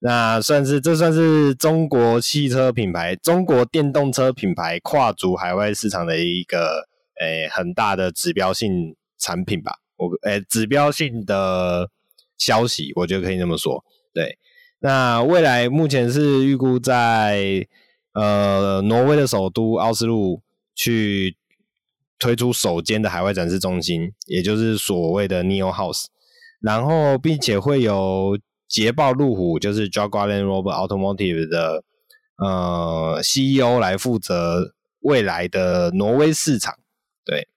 那算是这算是中国汽车品牌、中国电动车品牌跨足海外市场的一个诶、很大的指标性产品吧。我诶、指标性的消息，我觉得可以这么说。对，那未来目前是预估在呃挪威的首都奥斯陆去。推出首间的海外展示中心，也就是所谓的 Neo House，然后并且会有捷豹路虎，就是 Jaguar Land Rover Automotive 的呃 CEO 来负责未来的挪威市场。对，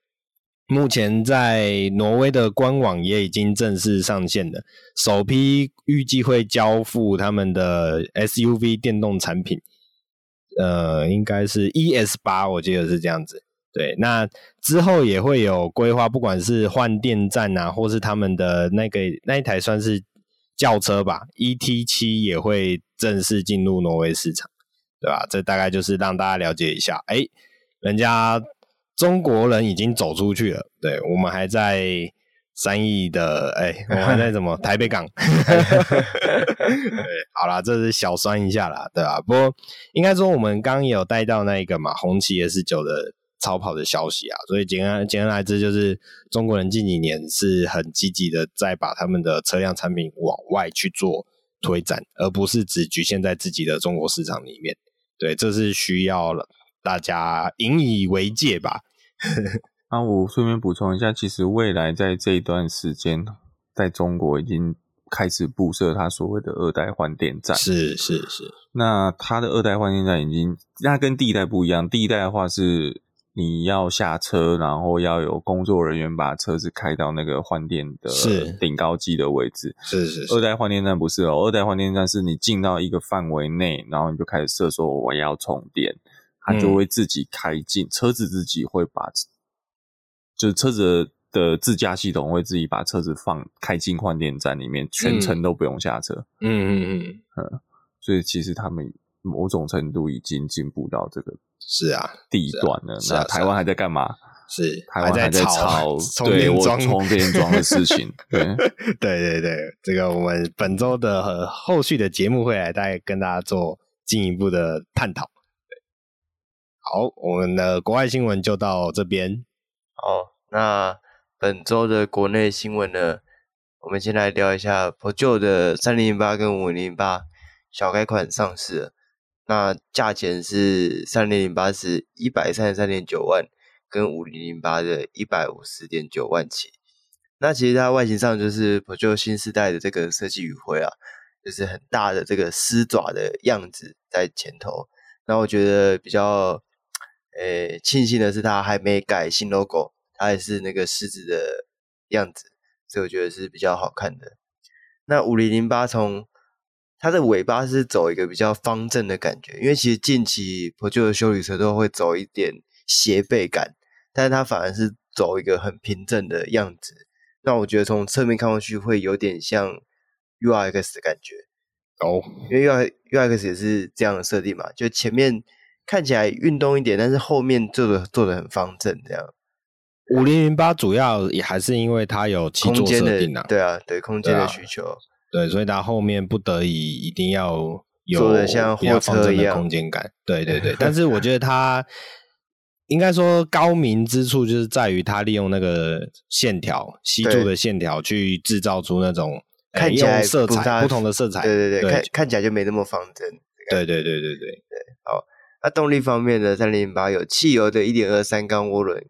目前在挪威的官网也已经正式上线了，首批预计会交付他们的 SUV 电动产品，呃，应该是 ES 八，我记得是这样子。对，那之后也会有规划，不管是换电站啊，或是他们的那个那一台算是轿车吧，ET 七也会正式进入挪威市场，对吧？这大概就是让大家了解一下，哎，人家中国人已经走出去了，对，我们还在三亿的，哎，我们还在什么 <laughs> 台北港？<laughs> 对，好啦，这是小酸一下啦，对吧？不过应该说我们刚刚也有带到那个嘛，红旗 S 九的。超跑的消息啊，所以简单简单来之，就是中国人近几年是很积极的在把他们的车辆产品往外去做推展，而不是只局限在自己的中国市场里面。对，这是需要大家引以为戒吧。啊，我顺便补充一下，其实未来在这一段时间在中国已经开始布设它所谓的二代换电站。是是是，那它的二代换电站已经，那跟第一代不一样，第一代的话是。你要下车，然后要有工作人员把车子开到那个换电的顶高机的位置。是是是。二代换电站不是哦，二代换电站是你进到一个范围内，然后你就开始设说我要充电，它就会自己开进，嗯、车子自己会把，就是车子的自驾系统会自己把车子放开进换电站里面，全程都不用下车。嗯嗯嗯嗯。所以其实他们某种程度已经进步到这个。是啊，地段了。那台湾还在干嘛？是台湾还在吵充电桩充电桩的事情。对 <laughs> 对对对，这个我们本周的后续的节目会来再跟大家做进一步的探讨。好，我们的国外新闻就到这边。哦，那本周的国内新闻呢？我们先来聊一下 Peugeot 的三零零八跟五零零八小改款上市了。那价钱是三零零八是一百三十三点九万，跟五零零八的一百五十点九万起。那其实它外形上就是 Peugeot 新世代的这个设计余晖啊，就是很大的这个狮爪的样子在前头。那我觉得比较诶庆幸的是，它还没改新 logo，它还是那个狮子的样子，所以我觉得是比较好看的。那五零零八从它的尾巴是走一个比较方正的感觉，因为其实近期 Peugeot 的修理车都会走一点斜背感，但是它反而是走一个很平正的样子。那我觉得从侧面看过去会有点像 URX 的感觉哦，因为 UR URX 也是这样的设定嘛，就前面看起来运动一点，但是后面做的做的很方正这样。五零零八主要也还是因为它有七座设定啊，对啊，对空间的需求。对，所以他后面不得已一定要有做的像货车一样空间感。对对对，但是我觉得它应该说高明之处就是在于它利用那个线条，吸住的线条去制造出那种看起来色彩不同的色彩。对对对，对看看起来就没那么方正。对对对对对对。好，那动力方面呢？三零零八有汽油的一点二三缸涡轮，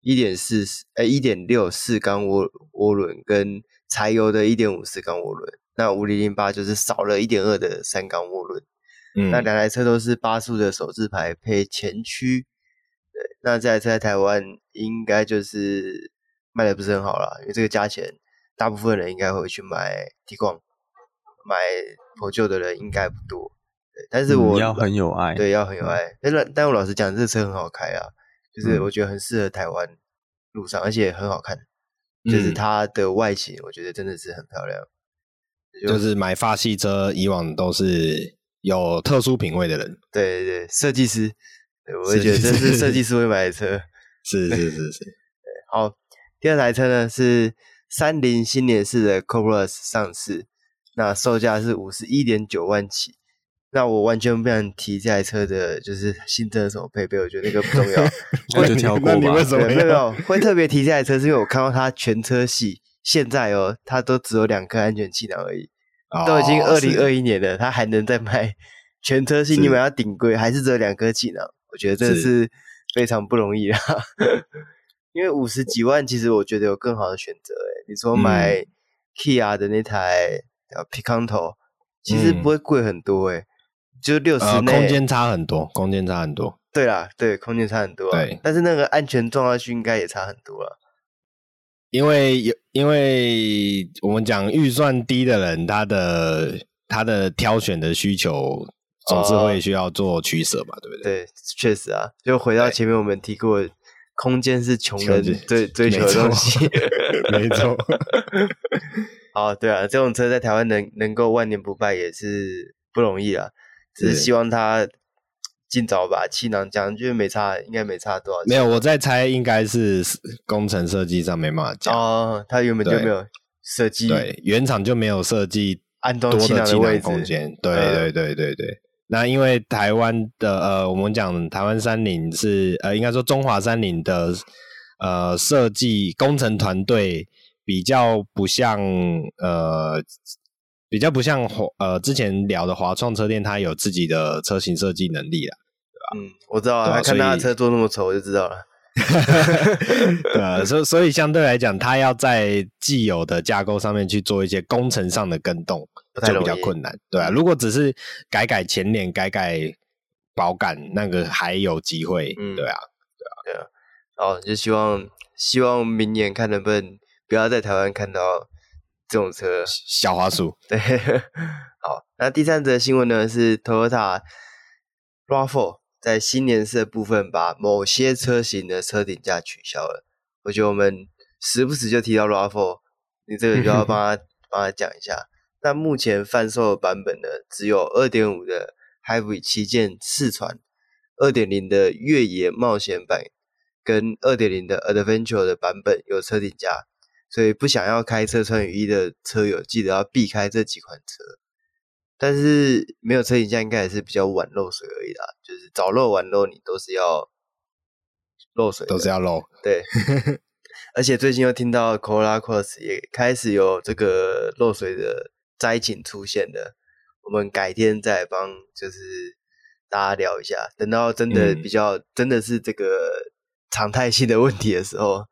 一点四呃一点六四缸涡涡轮跟。柴油的一点五四缸涡轮，那五零零八就是少了一点二的三缸涡轮。嗯，那两台车都是八速的手自排配前驱。对，那这台车在台湾应该就是卖的不是很好啦，因为这个价钱，大部分人应该会去买 Tiguan，买 Peugeot 的人应该不多。对，但是我、嗯、要很有爱，对，要很有爱。但是，但我老实讲，这个车很好开啊，就是我觉得很适合台湾路上，而且很好看。就是它的外形，我觉得真的是很漂亮。嗯、就是买法系车，以往都是有特殊品味的人。对对对，设计师，我会觉得这是设计师会买的车。<laughs> 是是是 <laughs> 是。好，第二台车呢是三菱新年式的 CoPlus 上市，那售价是五十一点九万起。那我完全不想提这台车的，就是新车什么配备，我觉得那个不重要，<laughs> 我就跳过吧。那你为什么没有 <laughs> 会特别提这台车？是因为我看到它全车系现在哦，它都只有两颗安全气囊而已，哦、都已经二零二一年了，它还能再卖全车系，你们要顶规还是只有两颗气囊？我觉得这是非常不容易啦。<laughs> 因为五十几万，其实我觉得有更好的选择。哎你说买 Kia 的那台叫 Picanto，其实不会贵很多诶就六十内，空间差很多，空间差很多。对啦，对，空间差很多。对，但是那个安全撞上去应该也差很多了。因为有，因为我们讲预算低的人，他的他的挑选的需求总是会需要做取舍嘛，哦、对不对？对，确实啊。就回到前面我们提过，空间是穷人最追求的东西。<laughs> 没错。<laughs> 哦，对啊，这种车在台湾能能够万年不败也是不容易啊。只是希望他尽早把气囊讲，就是没差，应该没差多少钱。没有，我在猜，应该是工程设计上没办法讲。哦，他原本就没有设计，对，原厂就没有设计安装气囊的位置空间。对对对对对。那因为台湾的呃，我们讲台湾三菱是呃，应该说中华三菱的呃设计工程团队比较不像呃。比较不像华呃之前聊的华创车店，它有自己的车型设计能力啦，对吧？嗯，我知道啊，看他的车做那么丑，我就知道了。<laughs> <laughs> 对啊，所以所以相对来讲，它要在既有的架构上面去做一些工程上的更动，就比较困难，对啊，如果只是改改前脸、改改保杆，那个还有机会，嗯，对啊，对啊，对啊。哦，就希望希望明年看能不能不要在台湾看到。这种车小滑鼠，<laughs> 对，好。那第三则新闻呢是 Toyota RAV4 在新年式的部分把某些车型的车顶架取消了。我觉得我们时不时就提到 RAV4，你这个就要帮他 <laughs> 帮他讲一下。那目前贩售的版本呢，只有二点五的 Hybrid 旗舰四传，二点零的越野冒险版，跟二点零的 Adventure 的版本有车顶架，所以不想要开车穿雨衣的车友，记得要避开这几款车。但是没有车顶架，应该也是比较晚漏水而已啦。就是早漏晚漏，你都是要漏水，都是要漏。对，<laughs> 而且最近又听到 Corolla Cross 也开始有这个漏水的灾情出现了。我们改天再帮就是大家聊一下，等到真的比较、嗯、真的是这个常态性的问题的时候，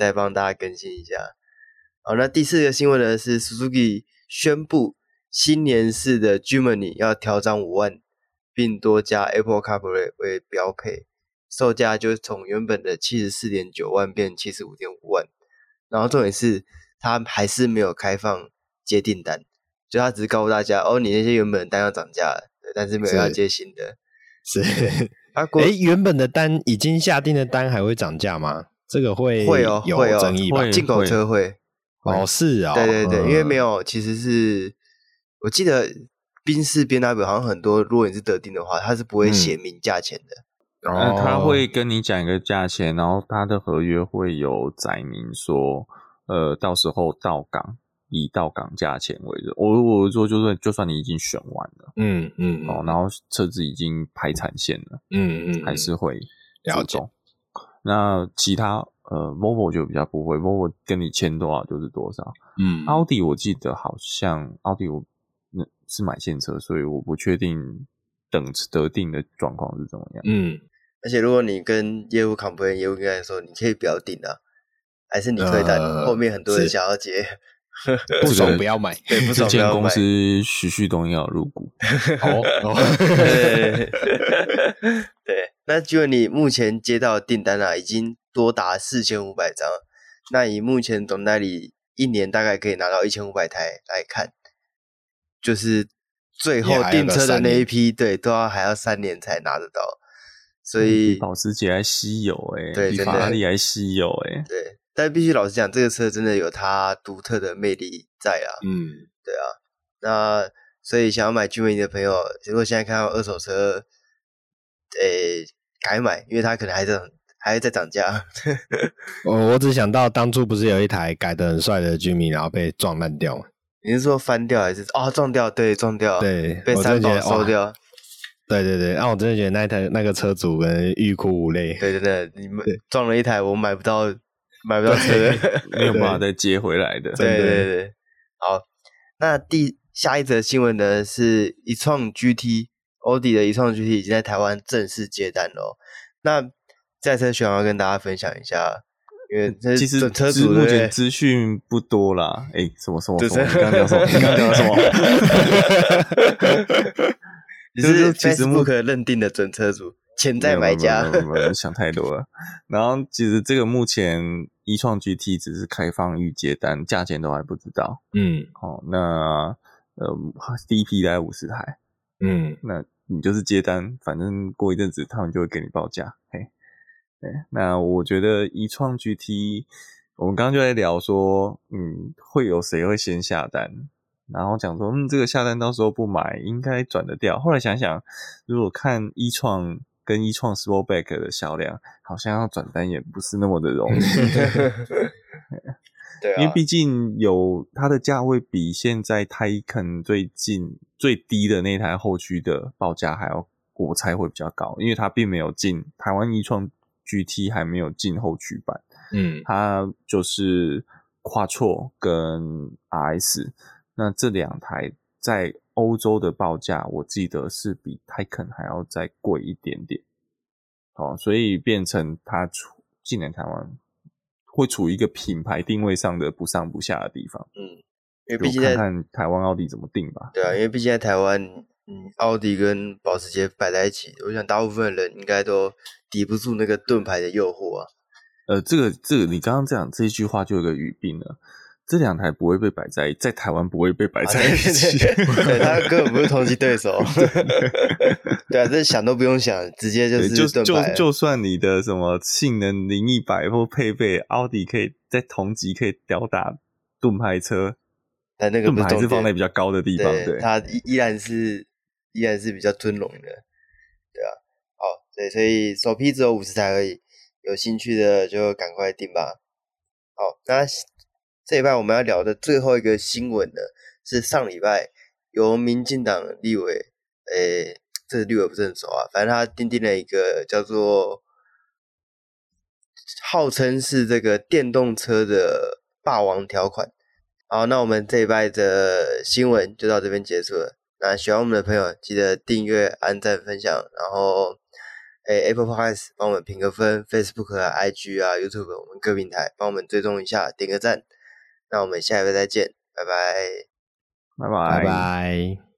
再帮大家更新一下。好，那第四个新闻呢是 Suzuki 宣布。新年式的 Germany 要调涨五万，并多加 Apple CarPlay 为标配，售价就从原本的七十四点九万变七十五点五万。然后重点是，它还是没有开放接订单，就它只是告诉大家，哦，你那些原本的单要涨价了，但是没有要接新的。是，啊，哎、欸，原本的单已经下定的单还会涨价吗？这个会会哦，有争议吧？进口车会，哦，是啊、哦，对对对，嗯、因为没有，其实是。我记得宾士 BMW 好像很多，如果你是得定的话，他是不会写明价钱的。然后、嗯、他会跟你讲一个价钱，然后他的合约会有载明说，呃，到时候到港以到港价钱为准。我我说就算就算你已经选完了，嗯嗯，哦，然后车子已经排产线了，嗯嗯，还是会了解。那其他呃，Volvo 就比较不会，Volvo 跟你签多少就是多少。嗯，奥迪我记得好像奥迪我。那是买现车，所以我不确定等得定的状况是怎么样。嗯，而且如果你跟业务 complain 业务跟他说，你可以不要定啊，还是你退单、呃，后面很多人想要接，<laughs> 不爽不要买。<laughs> 对，不爽不要买。这间公司徐旭东要入股。哦，<laughs> 对，那就你目前接到的订单啊，已经多达四千五百张。那以目前总代理一年大概可以拿到一千五百台来看。就是最后订车的那一批，对，都要还要三年才拿得到，所以、嗯、保时捷还稀有哎、欸、对，比法拉利还稀有哎、欸、对，但必须老实讲，这个车真的有它独特的魅力在啊，嗯，对啊，那所以想要买 Jimny 的朋友，如果现在看到二手车，诶、欸，改买，因为它可能还在还在涨价。我 <laughs> 我只想到当初不是有一台改的很帅的 Jimny，然后被撞烂掉吗？你是说翻掉还是哦撞掉？对，撞掉，对，被三宝收掉。对对对，让、啊、我真的觉得那台那个车主跟欲哭无泪。对对对，你们撞了一台，我买不到，<laughs> 买不到车，<laughs> 没有办法再接回来的。对对对，对，好，那第下一则新闻呢是一创 GT，奥迪的一创 GT 已经在台湾正式接单了。那这台车想要跟大家分享一下。因为其实车主目前 <laughs> 资讯不多啦，哎、欸，什么什么什么？你刚刚讲什么？你刚刚讲什么？<laughs> 你是其实不可认定的准车主，潜在买家。想太多了。然后其实这个目前一创 GT 只是开放预接单，价钱都还不知道。嗯，好，那呃，第一批大概五十台。嗯，那你就是接单，反正过一阵子他们就会给你报价。嘿。对，那我觉得一创 GT，我们刚刚就在聊说，嗯，会有谁会先下单？然后讲说，嗯，这个下单到时候不买，应该转得掉。后来想想，如果看一创跟一创 Sportback 的销量，好像要转单也不是那么的容易。对，因为毕竟有它的价位比现在 Taycan 最近最低的那台后驱的报价还要，我猜会比较高，因为它并没有进台湾一创。GT 还没有进后驱版，嗯，它就是 Quattro 跟 RS，那这两台在欧洲的报价，我记得是比 Taycan 还要再贵一点点，哦，所以变成它出进来台湾会处于一个品牌定位上的不上不下的地方，嗯，因为毕竟看看台湾奥迪怎么定吧，对啊，因为毕竟在台湾。嗯，奥迪跟保时捷摆在一起，我想大部分人应该都抵不住那个盾牌的诱惑啊。呃，这个这个，你刚刚这样这一句话就有个语病了。这两台不会被摆在在台湾，不会被摆在一起。啊、对，对，对，对，他根本不是同级对手。<laughs> 对啊，这想都不用想，直接就是就就就算你的什么性能零一百或配备，奥迪可以在同级可以吊打盾牌车，但那个盾牌是放在比较高的地方，对，它依依然是。依然是比较尊荣的，对啊，好，对，所以首批只有五十台而已，有兴趣的就赶快订吧。好，那这礼拜我们要聊的最后一个新闻呢，是上礼拜由民进党立委，诶，这个立委不是很熟啊，反正他订定了一个叫做，号称是这个电动车的霸王条款。好，那我们这礼拜的新闻就到这边结束了。那喜欢我们的朋友，记得订阅、按赞、分享，然后。哎，Apple Podcast 帮我们评个分，Facebook 啊、IG 啊、YouTube 我们各平台帮我们追踪一下，点个赞。那我们下一位再见，拜拜，拜拜，拜拜。